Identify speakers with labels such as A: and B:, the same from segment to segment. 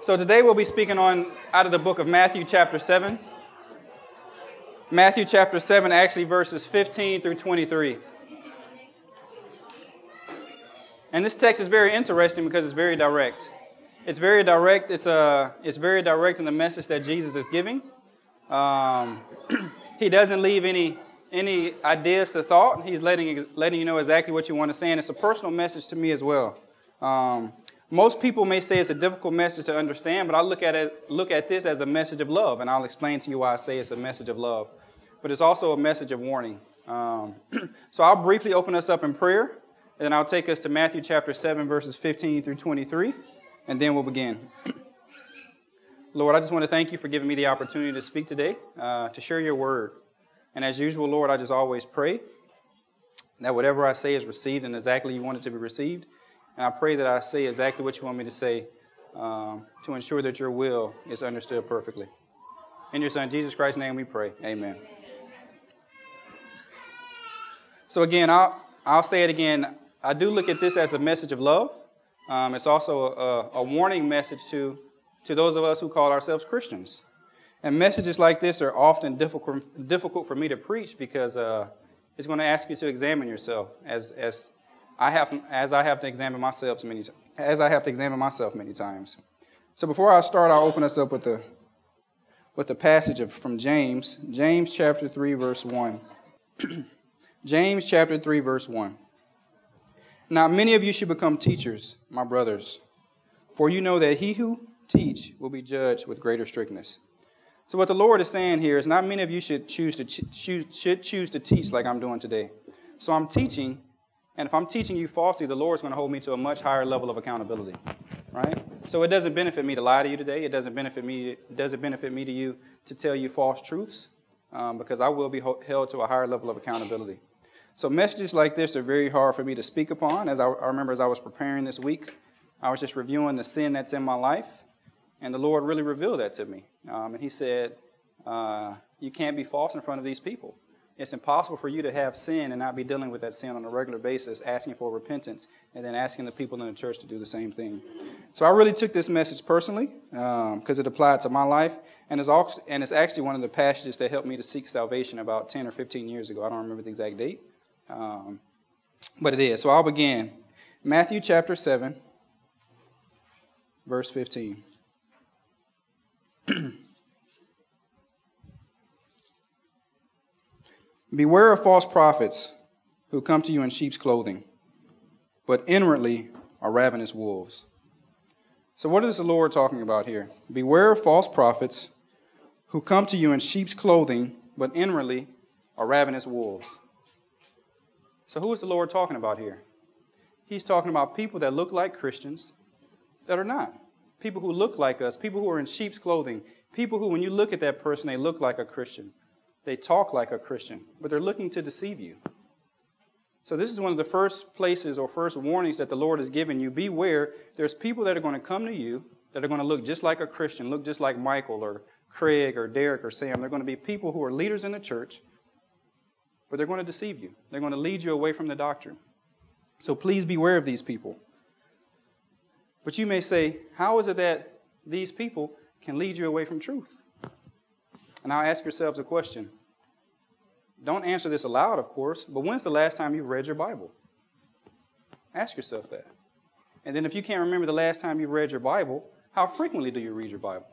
A: So today we'll be speaking on out of the book of Matthew, chapter 7. Matthew, chapter 7, actually verses 15 through 23. And this text is very interesting because it's very direct. It's very direct. It's, uh, it's very direct in the message that Jesus is giving. Um, he doesn't leave any, any ideas to thought. He's letting, letting you know exactly what you want to say. And it's a personal message to me as well. Um, most people may say it's a difficult message to understand, but I look at it, look at this as a message of love, and I'll explain to you why I say it's a message of love. But it's also a message of warning. Um, so I'll briefly open us up in prayer, and then I'll take us to Matthew chapter 7, verses 15 through 23, and then we'll begin. Lord, I just want to thank you for giving me the opportunity to speak today, uh, to share your word. And as usual, Lord, I just always pray that whatever I say is received and exactly you want it to be received. And I pray that I say exactly what you want me to say um, to ensure that your will is understood perfectly. In your Son, Jesus Christ's name, we pray. Amen. So, again, I'll, I'll say it again. I do look at this as a message of love. Um, it's also a, a warning message to, to those of us who call ourselves Christians. And messages like this are often difficult, difficult for me to preach because uh, it's going to ask you to examine yourself as, as I have, as I have to examine myself many, as I have to examine myself many times. So before I start, I'll open us up with the, with the passage of, from James, James chapter 3, verse 1. James chapter 3, verse 1. Now many of you should become teachers, my brothers, for you know that he who teach will be judged with greater strictness. So what the Lord is saying here is not many of you should choose to choose, should choose to teach like I'm doing today. So I'm teaching and if I'm teaching you falsely, the Lord's going to hold me to a much higher level of accountability, right? So it doesn't benefit me to lie to you today. It doesn't benefit me. It doesn't benefit me to you to tell you false truths, um, because I will be held to a higher level of accountability. So messages like this are very hard for me to speak upon. As I, I remember, as I was preparing this week, I was just reviewing the sin that's in my life, and the Lord really revealed that to me. Um, and He said, uh, "You can't be false in front of these people." It's impossible for you to have sin and not be dealing with that sin on a regular basis, asking for repentance, and then asking the people in the church to do the same thing. So I really took this message personally because um, it applied to my life, and it's, also, and it's actually one of the passages that helped me to seek salvation about 10 or 15 years ago. I don't remember the exact date, um, but it is. So I'll begin. Matthew chapter 7, verse 15. Beware of false prophets who come to you in sheep's clothing, but inwardly are ravenous wolves. So, what is the Lord talking about here? Beware of false prophets who come to you in sheep's clothing, but inwardly are ravenous wolves. So, who is the Lord talking about here? He's talking about people that look like Christians that are not. People who look like us, people who are in sheep's clothing, people who, when you look at that person, they look like a Christian. They talk like a Christian, but they're looking to deceive you. So, this is one of the first places or first warnings that the Lord has given you. Beware, there's people that are going to come to you that are going to look just like a Christian, look just like Michael or Craig or Derek or Sam. They're going to be people who are leaders in the church, but they're going to deceive you. They're going to lead you away from the doctrine. So, please beware of these people. But you may say, how is it that these people can lead you away from truth? And now ask yourselves a question don't answer this aloud, of course, but when's the last time you read your Bible? Ask yourself that. And then if you can't remember the last time you read your Bible, how frequently do you read your Bible?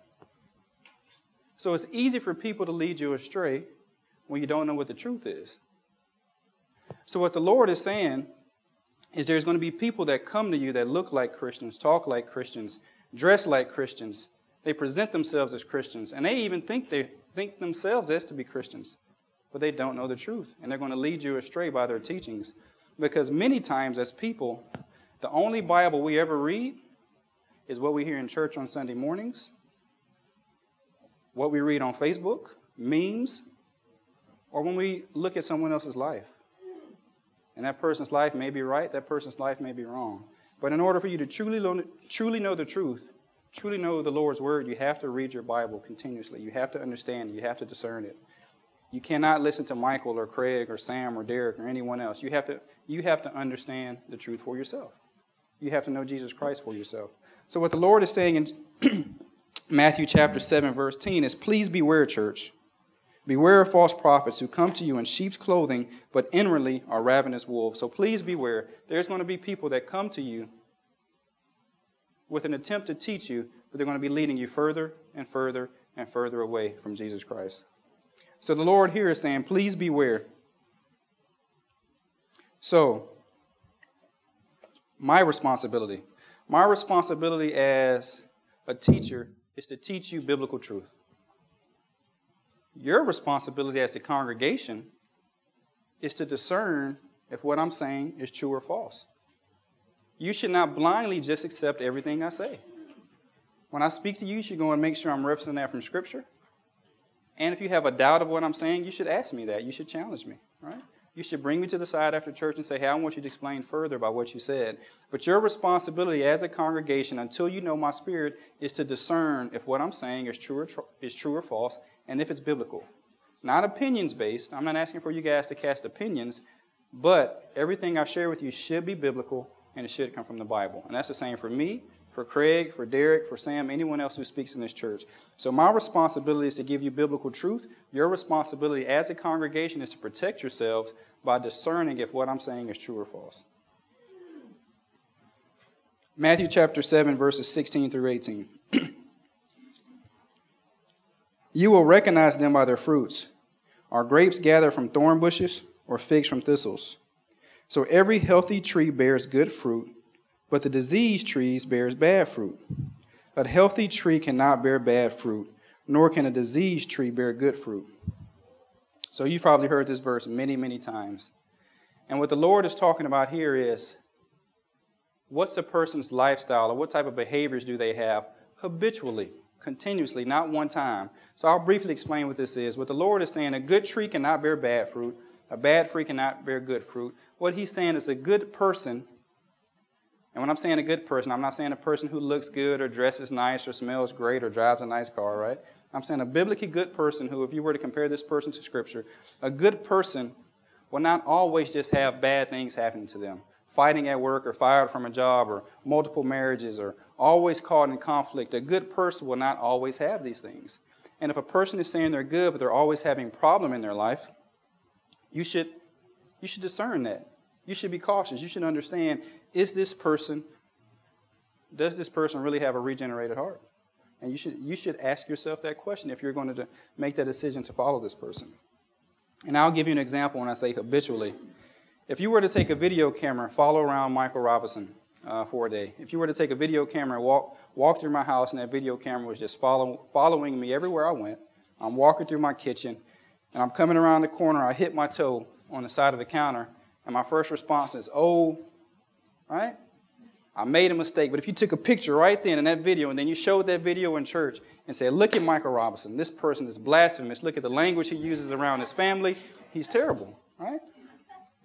A: So it's easy for people to lead you astray when you don't know what the truth is. So what the Lord is saying is there's going to be people that come to you that look like Christians, talk like Christians, dress like Christians. They present themselves as Christians, and they even think they think themselves as to be Christians but they don't know the truth. And they're going to lead you astray by their teachings. Because many times, as people, the only Bible we ever read is what we hear in church on Sunday mornings, what we read on Facebook, memes, or when we look at someone else's life. And that person's life may be right, that person's life may be wrong. But in order for you to truly, truly know the truth, truly know the Lord's word, you have to read your Bible continuously. You have to understand it, you have to discern it. You cannot listen to Michael or Craig or Sam or Derek or anyone else. You have to, you have to understand the truth for yourself. You have to know Jesus Christ for yourself. So, what the Lord is saying in, Matthew chapter 7, verse 10 is Please beware, church. Beware of false prophets who come to you in sheep's clothing, but inwardly are ravenous wolves. So please beware. There's going to be people that come to you with an attempt to teach you, but they're going to be leading you further and further and further away from Jesus Christ. So the Lord here is saying, Please beware. So, my responsibility, my responsibility as a teacher is to teach you biblical truth. Your responsibility as a congregation is to discern if what I'm saying is true or false. You should not blindly just accept everything I say. When I speak to you, you should go and make sure I'm referencing that from Scripture. And if you have a doubt of what I'm saying, you should ask me that. You should challenge me, right? You should bring me to the side after church and say, hey, I want you to explain further about what you said. But your responsibility as a congregation, until you know my spirit, is to discern if what I'm saying is true or, tr- is true or false and if it's biblical. Not opinions based. I'm not asking for you guys to cast opinions, but everything I share with you should be biblical and it should come from the Bible. And that's the same for me, for Craig, for Derek, for Sam, anyone else who speaks in this church. So my responsibility is to give you biblical truth. Your responsibility as a congregation is to protect yourselves by discerning if what I'm saying is true or false. Matthew chapter 7, verses 16 through 18. you will recognize them by their fruits. Are grapes gathered from thorn bushes or figs from thistles? So every healthy tree bears good fruit but the diseased trees bears bad fruit. A healthy tree cannot bear bad fruit, nor can a diseased tree bear good fruit. So you've probably heard this verse many, many times. And what the Lord is talking about here is what's a person's lifestyle or what type of behaviors do they have habitually, continuously, not one time. So I'll briefly explain what this is. What the Lord is saying a good tree cannot bear bad fruit, a bad tree cannot bear good fruit. What he's saying is a good person and when I'm saying a good person, I'm not saying a person who looks good or dresses nice or smells great or drives a nice car, right? I'm saying a biblically good person who, if you were to compare this person to Scripture, a good person will not always just have bad things happening to them. Fighting at work or fired from a job or multiple marriages or always caught in conflict. A good person will not always have these things. And if a person is saying they're good, but they're always having problem in their life, you should, you should discern that. You should be cautious. You should understand is this person, does this person really have a regenerated heart? And you should, you should ask yourself that question if you're going to make that decision to follow this person. And I'll give you an example when I say habitually. If you were to take a video camera follow around Michael Robinson uh, for a day, if you were to take a video camera and walk, walk through my house and that video camera was just follow, following me everywhere I went, I'm walking through my kitchen and I'm coming around the corner, I hit my toe on the side of the counter, and my first response is, oh, right? I made a mistake. But if you took a picture right then in that video and then you showed that video in church and said, look at Michael Robinson. This person is blasphemous. Look at the language he uses around his family. He's terrible, right?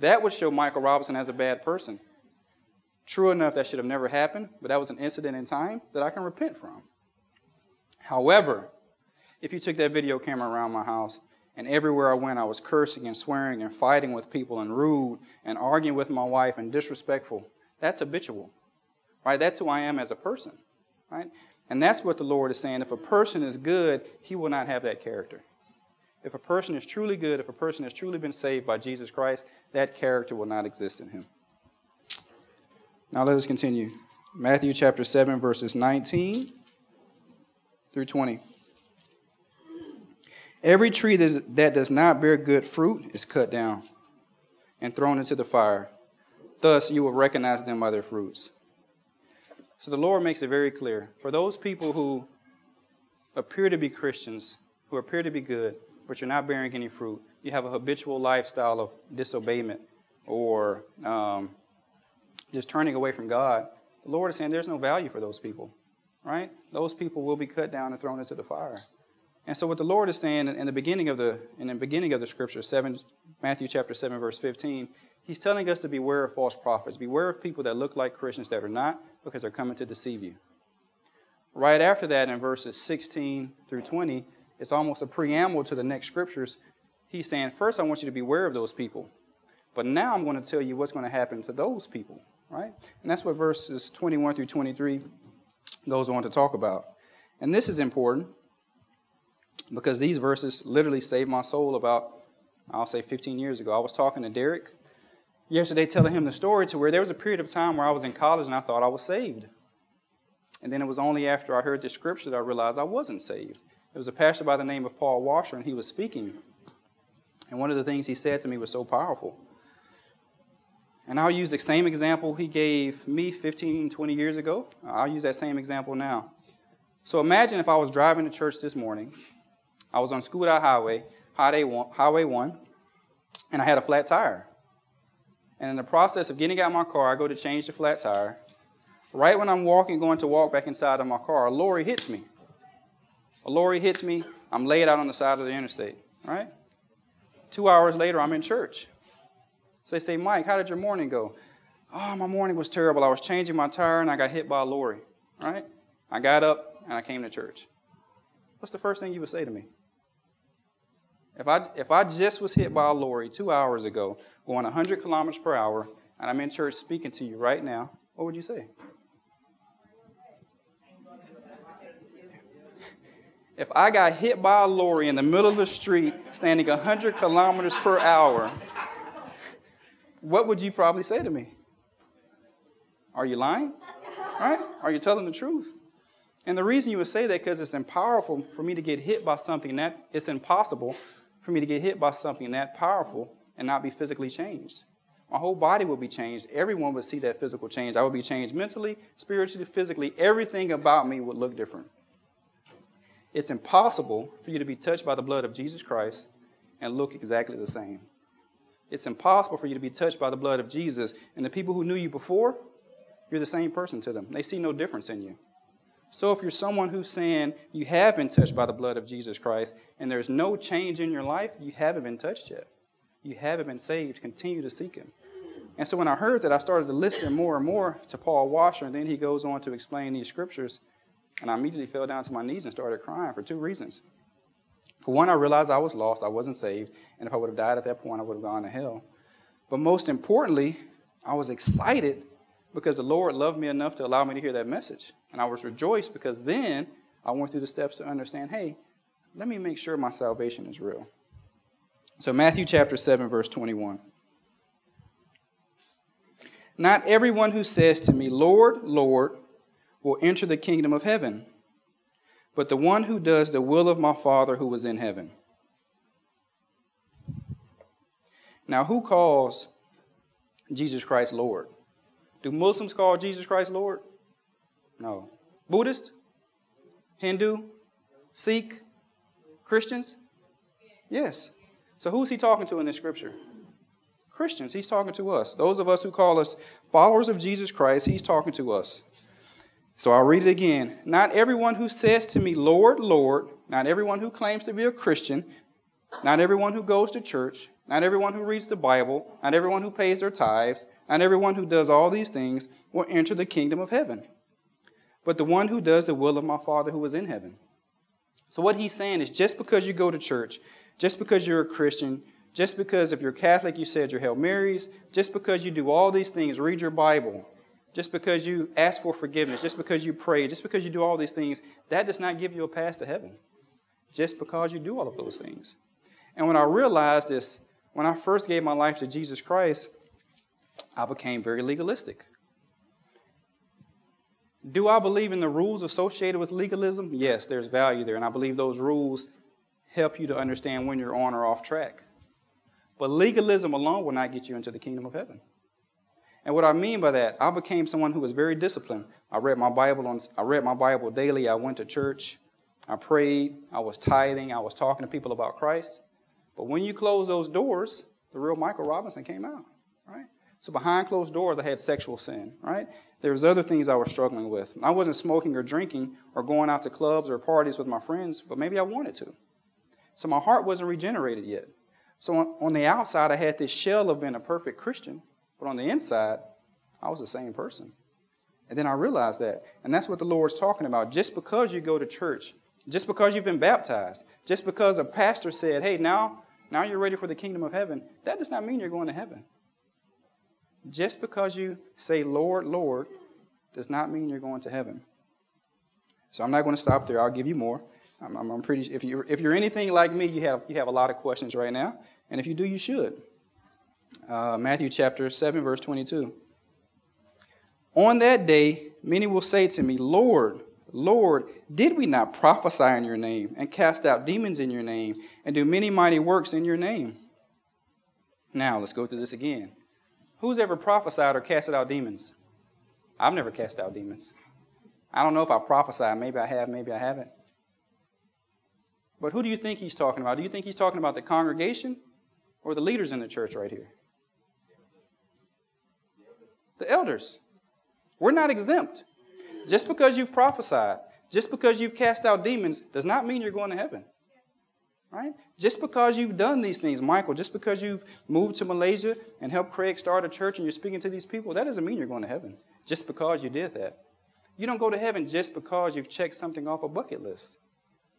A: That would show Michael Robinson as a bad person. True enough, that should have never happened, but that was an incident in time that I can repent from. However, if you took that video camera around my house and everywhere I went, I was cursing and swearing and fighting with people and rude and arguing with my wife and disrespectful. That's habitual, right? That's who I am as a person, right? And that's what the Lord is saying. If a person is good, he will not have that character. If a person is truly good, if a person has truly been saved by Jesus Christ, that character will not exist in him. Now let us continue. Matthew chapter 7, verses 19 through 20. Every tree that does not bear good fruit is cut down and thrown into the fire. Thus, you will recognize them by their fruits. So the Lord makes it very clear for those people who appear to be Christians, who appear to be good, but you're not bearing any fruit, you have a habitual lifestyle of disobeyment or um, just turning away from God. The Lord is saying there's no value for those people, right? Those people will be cut down and thrown into the fire. And so what the Lord is saying in the beginning of the in the beginning of the scripture, seven Matthew chapter 7, verse 15, he's telling us to beware of false prophets. Beware of people that look like Christians that are not, because they're coming to deceive you. Right after that, in verses 16 through 20, it's almost a preamble to the next scriptures. He's saying, First, I want you to beware of those people. But now I'm going to tell you what's going to happen to those people, right? And that's what verses 21 through 23 goes on to talk about. And this is important because these verses literally saved my soul about, I'll say, 15 years ago. I was talking to Derek yesterday, telling him the story to where there was a period of time where I was in college and I thought I was saved. And then it was only after I heard the scripture that I realized I wasn't saved. It was a pastor by the name of Paul Washer, and he was speaking. And one of the things he said to me was so powerful. And I'll use the same example he gave me 15, 20 years ago. I'll use that same example now. So imagine if I was driving to church this morning. I was on Highway, Highway Highway 1, and I had a flat tire. And in the process of getting out my car, I go to change the flat tire. Right when I'm walking, going to walk back inside of my car, a lorry hits me. A lorry hits me. I'm laid out on the side of the interstate. Right? Two hours later, I'm in church. So they say, Mike, how did your morning go? Oh, my morning was terrible. I was changing my tire and I got hit by a lorry. Right? I got up and I came to church. What's the first thing you would say to me? If I, if I just was hit by a lorry two hours ago, going 100 kilometers per hour, and I'm in church speaking to you right now, what would you say? If I got hit by a lorry in the middle of the street, standing 100 kilometers per hour, what would you probably say to me? Are you lying? Right? Are you telling the truth? And the reason you would say that because it's impossible for me to get hit by something that it's impossible for me to get hit by something that powerful and not be physically changed. My whole body would be changed. Everyone would see that physical change. I would be changed mentally, spiritually, physically. Everything about me would look different. It's impossible for you to be touched by the blood of Jesus Christ and look exactly the same. It's impossible for you to be touched by the blood of Jesus and the people who knew you before, you're the same person to them. They see no difference in you. So if you're someone who's saying you have been touched by the blood of Jesus Christ and there's no change in your life, you haven't been touched yet. You haven't been saved. Continue to seek Him. And so when I heard that, I started to listen more and more to Paul Washer, and then he goes on to explain these scriptures. And I immediately fell down to my knees and started crying for two reasons. For one, I realized I was lost, I wasn't saved, and if I would have died at that point, I would have gone to hell. But most importantly, I was excited because the Lord loved me enough to allow me to hear that message. And I was rejoiced because then I went through the steps to understand hey, let me make sure my salvation is real. So, Matthew chapter 7, verse 21. Not everyone who says to me, Lord, Lord, will enter the kingdom of heaven, but the one who does the will of my Father who is in heaven. Now, who calls Jesus Christ Lord? Do Muslims call Jesus Christ Lord? No. Buddhist? Hindu? Sikh? Christians? Yes. So who's he talking to in this scripture? Christians. He's talking to us. Those of us who call us followers of Jesus Christ, he's talking to us. So I'll read it again. Not everyone who says to me, Lord, Lord, not everyone who claims to be a Christian, not everyone who goes to church, not everyone who reads the Bible, not everyone who pays their tithes, not everyone who does all these things will enter the kingdom of heaven, but the one who does the will of my Father who is in heaven. So, what he's saying is just because you go to church, just because you're a Christian, just because if you're Catholic, you said your Hail Marys, just because you do all these things, read your Bible, just because you ask for forgiveness, just because you pray, just because you do all these things, that does not give you a pass to heaven. Just because you do all of those things. And when I realized this, when I first gave my life to Jesus Christ, I became very legalistic. Do I believe in the rules associated with legalism? Yes, there's value there, and I believe those rules help you to understand when you're on or off track. But legalism alone will not get you into the kingdom of heaven. And what I mean by that, I became someone who was very disciplined. I read my Bible on I read my Bible daily. I went to church. I prayed. I was tithing. I was talking to people about Christ. But when you close those doors, the real Michael Robinson came out, right? So behind closed doors, I had sexual sin, right? There was other things I was struggling with. I wasn't smoking or drinking or going out to clubs or parties with my friends, but maybe I wanted to. So my heart wasn't regenerated yet. So on the outside, I had this shell of being a perfect Christian, but on the inside, I was the same person. And then I realized that. And that's what the Lord's talking about. Just because you go to church, just because you've been baptized, just because a pastor said, hey, now, now you're ready for the kingdom of heaven, that does not mean you're going to heaven. Just because you say, Lord, Lord, does not mean you're going to heaven. So I'm not going to stop there. I'll give you more. I'm, I'm, I'm pretty. If you're if you're anything like me, you have you have a lot of questions right now, and if you do, you should. Uh, Matthew chapter seven, verse twenty-two. On that day, many will say to me, Lord, Lord, did we not prophesy in your name, and cast out demons in your name, and do many mighty works in your name? Now, let's go through this again. Who's ever prophesied or casted out demons? I've never cast out demons. I don't know if I've prophesied. Maybe I have, maybe I haven't. But who do you think he's talking about? Do you think he's talking about the congregation or the leaders in the church right here? The elders. We're not exempt. Just because you've prophesied, just because you've cast out demons, does not mean you're going to heaven. Right? Just because you've done these things, Michael, just because you've moved to Malaysia and helped Craig start a church and you're speaking to these people, that doesn't mean you're going to heaven. Just because you did that. You don't go to heaven just because you've checked something off a bucket list.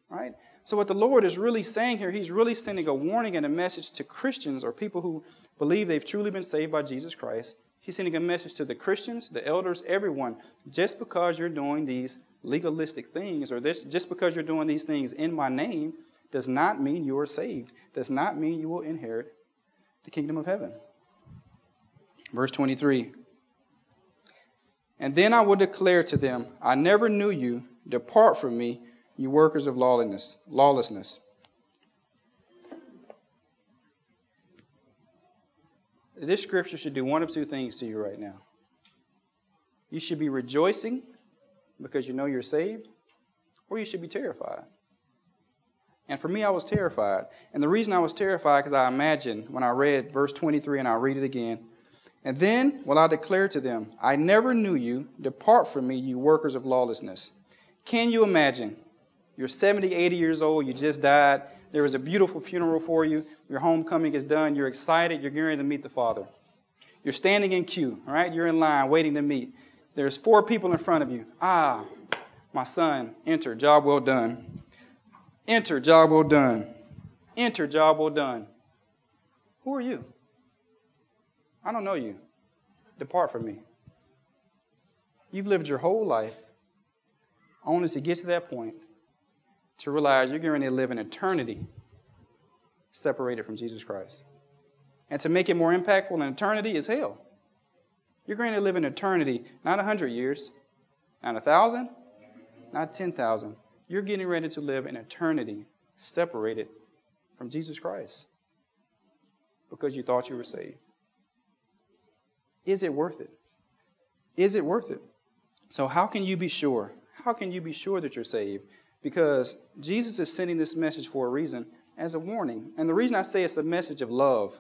A: Right? So, what the Lord is really saying here, He's really sending a warning and a message to Christians or people who believe they've truly been saved by Jesus Christ. He's sending a message to the Christians, the elders, everyone. Just because you're doing these legalistic things or this, just because you're doing these things in my name does not mean you are saved, does not mean you will inherit the kingdom of heaven. Verse 23 And then I will declare to them, I never knew you. Depart from me, you workers of lawlessness. lawlessness. This scripture should do one of two things to you right now. You should be rejoicing because you know you're saved, or you should be terrified. And for me, I was terrified. And the reason I was terrified because I imagined when I read verse 23 and I'll read it again. And then will I declare to them, I never knew you. Depart from me, you workers of lawlessness. Can you imagine? You're 70, 80 years old, you just died. There was a beautiful funeral for you. Your homecoming is done. You're excited. You're getting to meet the Father. You're standing in queue, all right? You're in line waiting to meet. There's four people in front of you. Ah, my son, enter, job well done. Enter, job well done. Enter, job well done. Who are you? I don't know you. Depart from me. You've lived your whole life only to get to that point to realize you're going to live an eternity separated from Jesus Christ. And to make it more impactful, an eternity is hell. You're going to live an eternity, not a hundred years, not a thousand, not ten thousand. You're getting ready to live an eternity separated from Jesus Christ because you thought you were saved. Is it worth it? Is it worth it? So, how can you be sure? How can you be sure that you're saved? Because Jesus is sending this message for a reason as a warning. And the reason I say it's a message of love,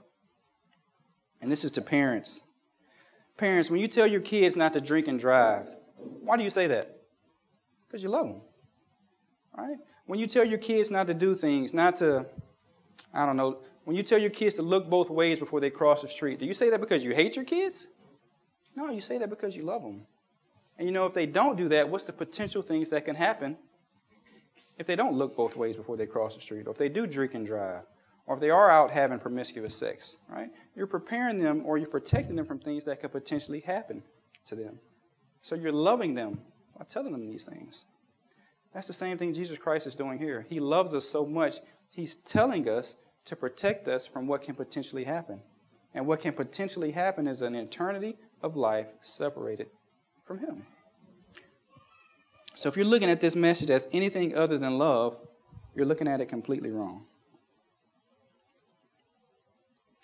A: and this is to parents. Parents, when you tell your kids not to drink and drive, why do you say that? Because you love them. Right? When you tell your kids not to do things, not to, I don't know, when you tell your kids to look both ways before they cross the street, do you say that because you hate your kids? No, you say that because you love them. And you know, if they don't do that, what's the potential things that can happen if they don't look both ways before they cross the street, or if they do drink and drive, or if they are out having promiscuous sex, right? You're preparing them or you're protecting them from things that could potentially happen to them. So you're loving them by telling them these things. That's the same thing Jesus Christ is doing here. He loves us so much, He's telling us to protect us from what can potentially happen. And what can potentially happen is an eternity of life separated from Him. So if you're looking at this message as anything other than love, you're looking at it completely wrong.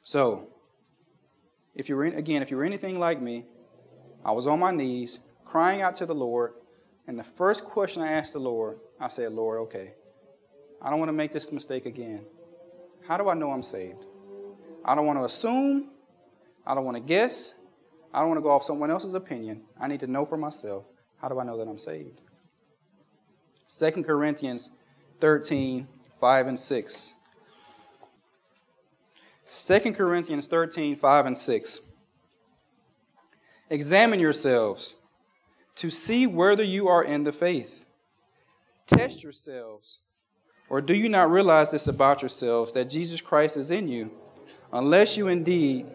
A: So, if you were again, if you were anything like me, I was on my knees crying out to the Lord, and the first question I asked the Lord, I said, "Lord, okay, I don't want to make this mistake again. How do I know I'm saved? I don't want to assume. I don't want to guess. I don't want to go off someone else's opinion. I need to know for myself. How do I know that I'm saved?" 2 Corinthians 13, 5 and 6. 2 Corinthians 13, 5 and 6. Examine yourselves to see whether you are in the faith. Test yourselves. Or do you not realize this about yourselves that Jesus Christ is in you, unless you indeed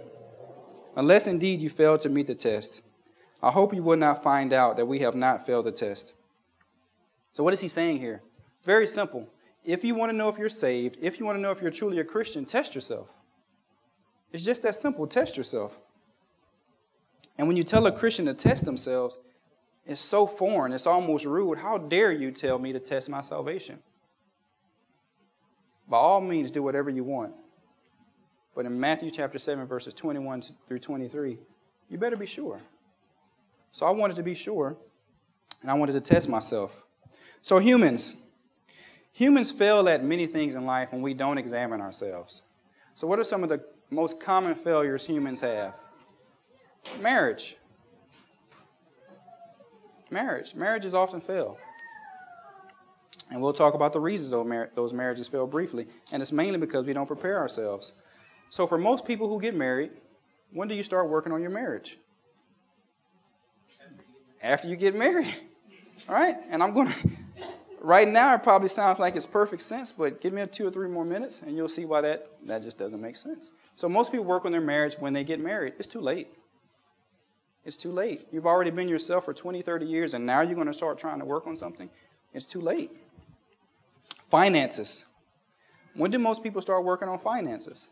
A: unless indeed you fail to meet the test. I hope you will not find out that we have not failed the test. So, what is he saying here? Very simple. If you want to know if you're saved, if you want to know if you're truly a Christian, test yourself. It's just that simple. Test yourself. And when you tell a Christian to test themselves, it's so foreign, it's almost rude. How dare you tell me to test my salvation? By all means, do whatever you want. But in Matthew chapter 7, verses 21 through 23, you better be sure. So I wanted to be sure, and I wanted to test myself. So, humans, humans fail at many things in life when we don't examine ourselves. So, what are some of the most common failures humans have? Marriage. Marriage. Marriages often fail. And we'll talk about the reasons those marriages fail briefly. And it's mainly because we don't prepare ourselves. So, for most people who get married, when do you start working on your marriage? After you get married. All right? And I'm going to, right now, it probably sounds like it's perfect sense, but give me two or three more minutes and you'll see why that, that just doesn't make sense. So, most people work on their marriage when they get married. It's too late. It's too late. You've already been yourself for 20, 30 years, and now you're going to start trying to work on something. It's too late. Finances. When do most people start working on finances?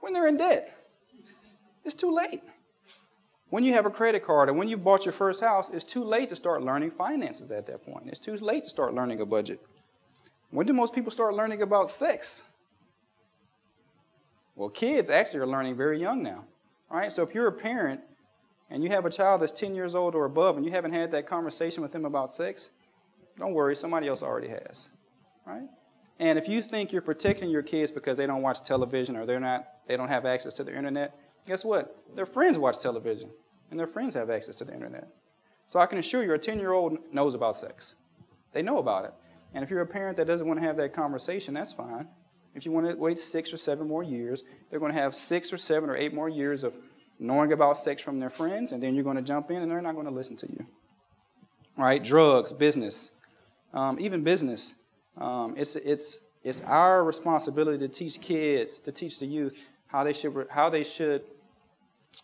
A: When they're in debt. It's too late. When you have a credit card and when you bought your first house, it's too late to start learning finances at that point. It's too late to start learning a budget. When do most people start learning about sex? Well, kids actually are learning very young now. Right? So if you're a parent and you have a child that's 10 years old or above and you haven't had that conversation with them about sex, don't worry, somebody else already has. Right? And if you think you're protecting your kids because they don't watch television or they're not they don't have access to the internet, guess what? Their friends watch television and their friends have access to the internet. So I can assure you a 10-year-old knows about sex. They know about it. And if you're a parent that doesn't want to have that conversation, that's fine. If you want to wait six or seven more years, they're going to have six or seven or eight more years of knowing about sex from their friends, and then you're going to jump in and they're not going to listen to you. Right, drugs, business, um, even business. Um, it's, it's, it's our responsibility to teach kids, to teach the youth how they should, how they should,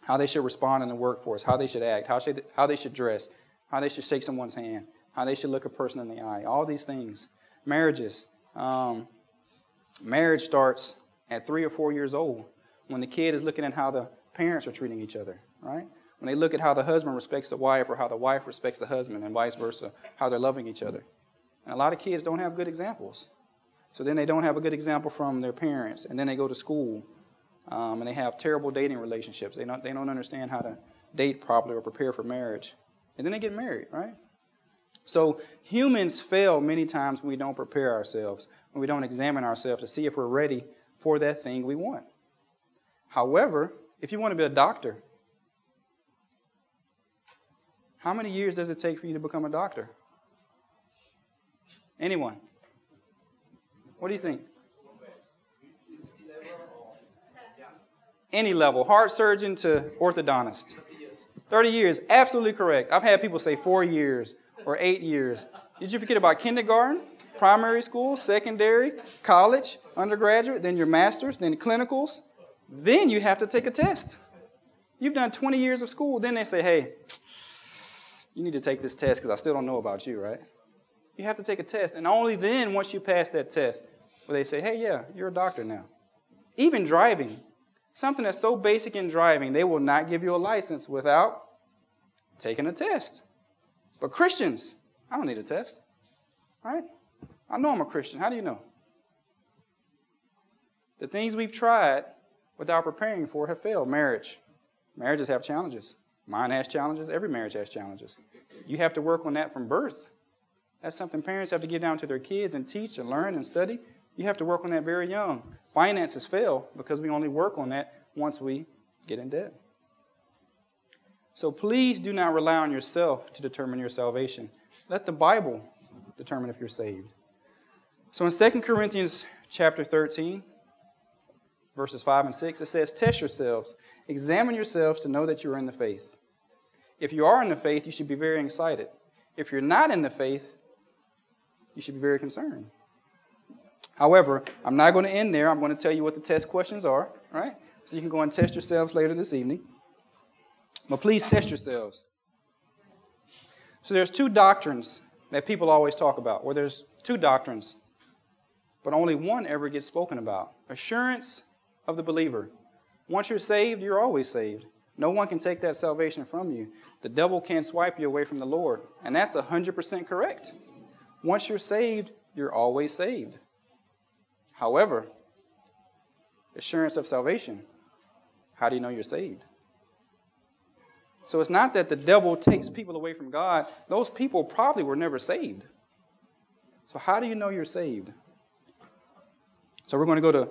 A: how they should respond in the workforce, how they should act, how, should, how they should dress, how they should shake someone's hand, how they should look a person in the eye, all these things. Marriages. Um, Marriage starts at three or four years old when the kid is looking at how the parents are treating each other, right? When they look at how the husband respects the wife or how the wife respects the husband and vice versa, how they're loving each other. And a lot of kids don't have good examples. So then they don't have a good example from their parents, and then they go to school um, and they have terrible dating relationships. They don't, they don't understand how to date properly or prepare for marriage. And then they get married, right? So humans fail many times when we don't prepare ourselves when we don't examine ourselves to see if we're ready for that thing we want. However, if you want to be a doctor, how many years does it take for you to become a doctor? Anyone? What do you think? Any level, heart surgeon to orthodontist. 30 years, absolutely correct. I've had people say four years or eight years. Did you forget about kindergarten? primary school, secondary, college, undergraduate, then your master's, then clinicals. Then you have to take a test. You've done 20 years of school. Then they say, hey, you need to take this test because I still don't know about you, right? You have to take a test. And only then, once you pass that test, will they say, hey, yeah, you're a doctor now. Even driving, something that's so basic in driving, they will not give you a license without taking a test. But Christians, I don't need a test, right? I know I'm a Christian. How do you know? The things we've tried without preparing for have failed. Marriage. Marriages have challenges. Mine has challenges. Every marriage has challenges. You have to work on that from birth. That's something parents have to get down to their kids and teach and learn and study. You have to work on that very young. Finances fail because we only work on that once we get in debt. So please do not rely on yourself to determine your salvation. Let the Bible determine if you're saved. So in 2 Corinthians chapter 13, verses 5 and 6, it says, Test yourselves, examine yourselves to know that you are in the faith. If you are in the faith, you should be very excited. If you're not in the faith, you should be very concerned. However, I'm not going to end there. I'm going to tell you what the test questions are, right? So you can go and test yourselves later this evening. But please test yourselves. So there's two doctrines that people always talk about, where there's two doctrines, but only one ever gets spoken about assurance of the believer. Once you're saved, you're always saved. No one can take that salvation from you. The devil can't swipe you away from the Lord. And that's 100% correct. Once you're saved, you're always saved. However, assurance of salvation, how do you know you're saved? So it's not that the devil takes people away from God. Those people probably were never saved. So how do you know you're saved? So we're going to go to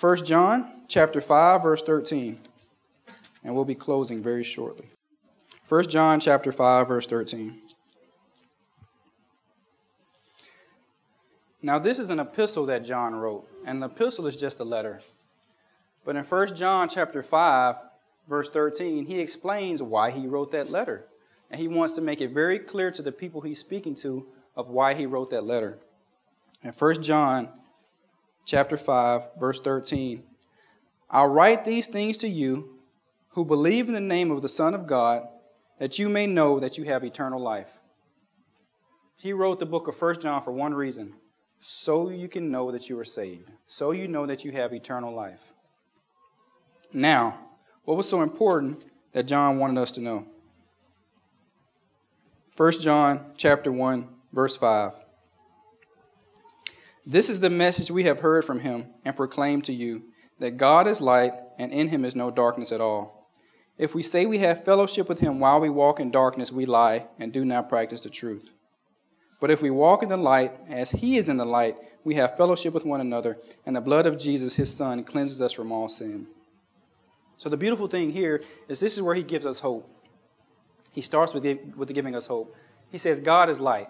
A: 1 John chapter 5 verse 13. And we'll be closing very shortly. 1 John chapter 5 verse 13. Now this is an epistle that John wrote, and the epistle is just a letter. But in 1 John chapter 5 verse 13, he explains why he wrote that letter. And he wants to make it very clear to the people he's speaking to of why he wrote that letter. In 1 John chapter 5 verse 13, I'll write these things to you who believe in the name of the Son of God, that you may know that you have eternal life. He wrote the book of 1 John for one reason so you can know that you are saved, so you know that you have eternal life. Now, what was so important that John wanted us to know? 1 John chapter 1 verse 5. This is the message we have heard from him and proclaimed to you that God is light and in him is no darkness at all. If we say we have fellowship with him while we walk in darkness, we lie and do not practice the truth. But if we walk in the light as he is in the light, we have fellowship with one another, and the blood of Jesus, his son, cleanses us from all sin. So the beautiful thing here is this is where he gives us hope. He starts with, with giving us hope. He says, God is light.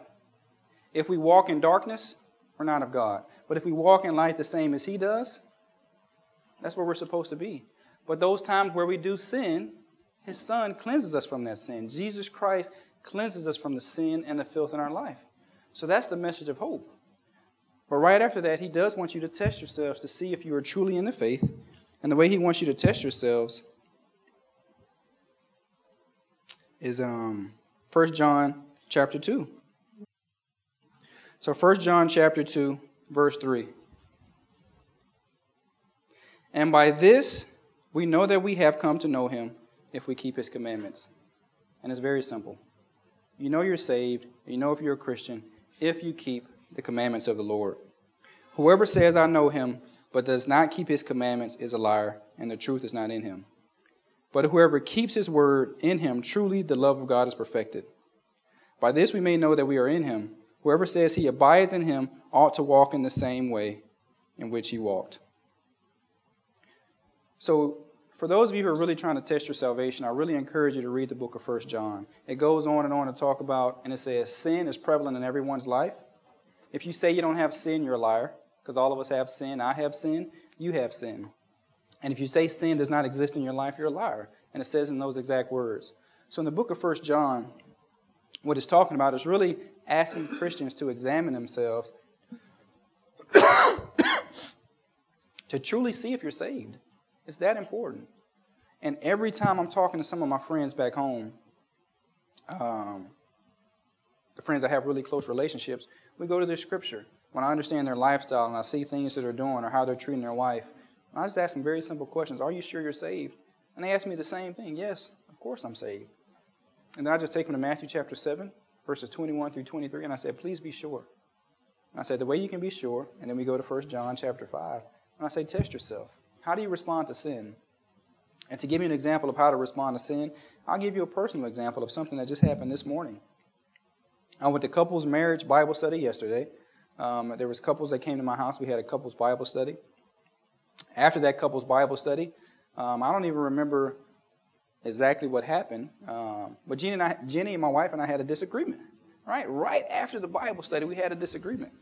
A: If we walk in darkness, we're not of God. But if we walk in light the same as he does, that's where we're supposed to be. But those times where we do sin, his son cleanses us from that sin. Jesus Christ cleanses us from the sin and the filth in our life. So that's the message of hope. But right after that, he does want you to test yourselves to see if you are truly in the faith. And the way he wants you to test yourselves is um, 1 John chapter 2. So 1 John chapter 2, verse 3. And by this we know that we have come to know him if we keep his commandments. And it's very simple. You know you're saved, you know if you're a Christian, if you keep the commandments of the Lord. Whoever says, I know him, but does not keep his commandments is a liar, and the truth is not in him. But whoever keeps his word in him, truly the love of God is perfected. By this we may know that we are in him. Whoever says he abides in him ought to walk in the same way in which he walked. So, for those of you who are really trying to test your salvation, I really encourage you to read the book of 1 John. It goes on and on to talk about, and it says, sin is prevalent in everyone's life. If you say you don't have sin, you're a liar, because all of us have sin. I have sin. You have sin. And if you say sin does not exist in your life, you're a liar. And it says in those exact words. So, in the book of 1 John, what it's talking about is really asking Christians to examine themselves to truly see if you're saved. It's that important. And every time I'm talking to some of my friends back home, um, the friends I have really close relationships, we go to their scripture. When I understand their lifestyle and I see things that they're doing or how they're treating their wife, I just ask them very simple questions. Are you sure you're saved? And they ask me the same thing. Yes, of course I'm saved. And then I just take them to Matthew chapter 7, verses 21 through 23, and I said, please be sure. And I said, the way you can be sure, and then we go to 1 John chapter 5, and I say, test yourself. How do you respond to sin? And to give you an example of how to respond to sin, I'll give you a personal example of something that just happened this morning. I went to couples marriage Bible study yesterday. Um, there was couples that came to my house. We had a couples Bible study. After that couples Bible study, um, I don't even remember exactly what happened. Um, but Jenny and, I, Jenny and my wife and I had a disagreement. Right, right after the Bible study, we had a disagreement,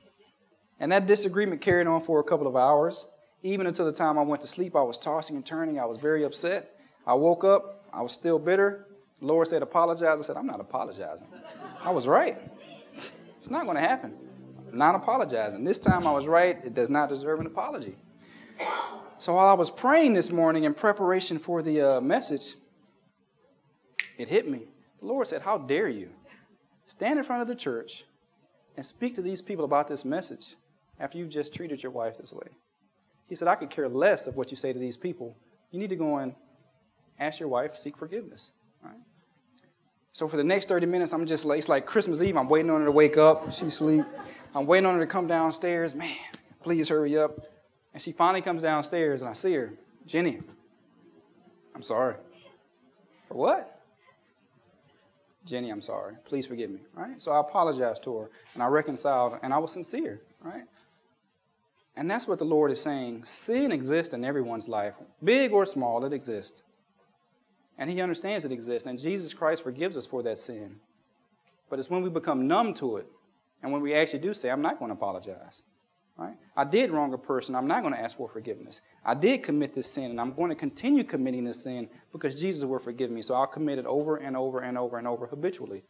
A: and that disagreement carried on for a couple of hours. Even until the time I went to sleep, I was tossing and turning. I was very upset. I woke up. I was still bitter. The Lord said, apologize. I said, I'm not apologizing. I was right. It's not going to happen. I'm not apologizing. This time I was right. It does not deserve an apology. So while I was praying this morning in preparation for the uh, message, it hit me. The Lord said, How dare you stand in front of the church and speak to these people about this message after you've just treated your wife this way? He said, I could care less of what you say to these people. You need to go and ask your wife, seek forgiveness. Right? So for the next 30 minutes, I'm just like, it's like Christmas Eve. I'm waiting on her to wake up. She sleep. I'm waiting on her to come downstairs. Man, please hurry up. And she finally comes downstairs, and I see her. Jenny, I'm sorry. For what? Jenny, I'm sorry. Please forgive me. Right? So I apologized to her, and I reconciled, and I was sincere. Right? And that's what the Lord is saying. Sin exists in everyone's life, big or small, it exists. And He understands it exists, and Jesus Christ forgives us for that sin. But it's when we become numb to it, and when we actually do say, I'm not going to apologize. Right? I did wrong a person. I'm not going to ask for forgiveness. I did commit this sin, and I'm going to continue committing this sin because Jesus will forgive me. So I'll commit it over and over and over and over habitually.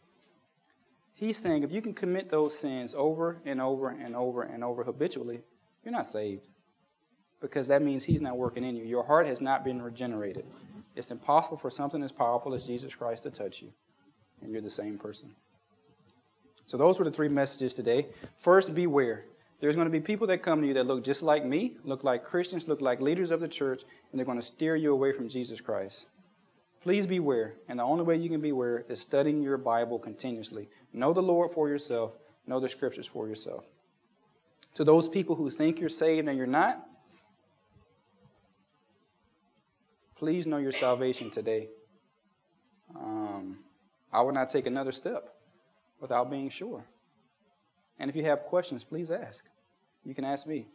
A: He's saying if you can commit those sins over and over and over and over habitually, you're not saved because that means He's not working in you. Your heart has not been regenerated. It's impossible for something as powerful as Jesus Christ to touch you, and you're the same person. So, those were the three messages today. First, beware. There's going to be people that come to you that look just like me, look like Christians, look like leaders of the church, and they're going to steer you away from Jesus Christ. Please beware. And the only way you can beware is studying your Bible continuously. Know the Lord for yourself, know the scriptures for yourself. To those people who think you're saved and you're not, please know your salvation today. Um, I would not take another step without being sure. And if you have questions, please ask. You can ask me.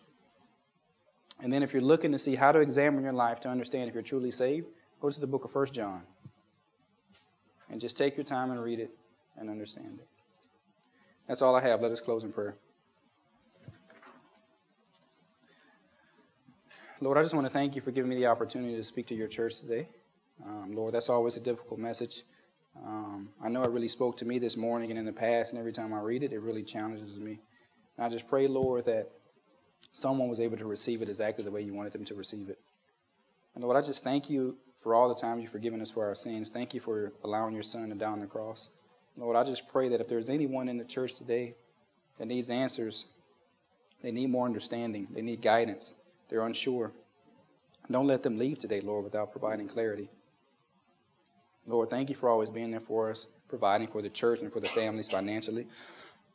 A: And then if you're looking to see how to examine your life to understand if you're truly saved, go to the book of First John. And just take your time and read it and understand it. That's all I have. Let us close in prayer. Lord, I just want to thank you for giving me the opportunity to speak to your church today. Um, Lord, that's always a difficult message. Um, I know it really spoke to me this morning and in the past, and every time I read it, it really challenges me. And I just pray, Lord, that someone was able to receive it exactly the way you wanted them to receive it. And Lord, I just thank you for all the times you've forgiven us for our sins. Thank you for allowing your son to die on the cross. Lord, I just pray that if there's anyone in the church today that needs answers, they need more understanding, they need guidance, they're unsure, don't let them leave today, Lord, without providing clarity. Lord, thank you for always being there for us, providing for the church and for the families financially,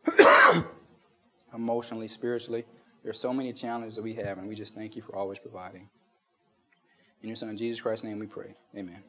A: emotionally, spiritually. There are so many challenges that we have, and we just thank you for always providing. In your Son, Jesus Christ's name, we pray. Amen.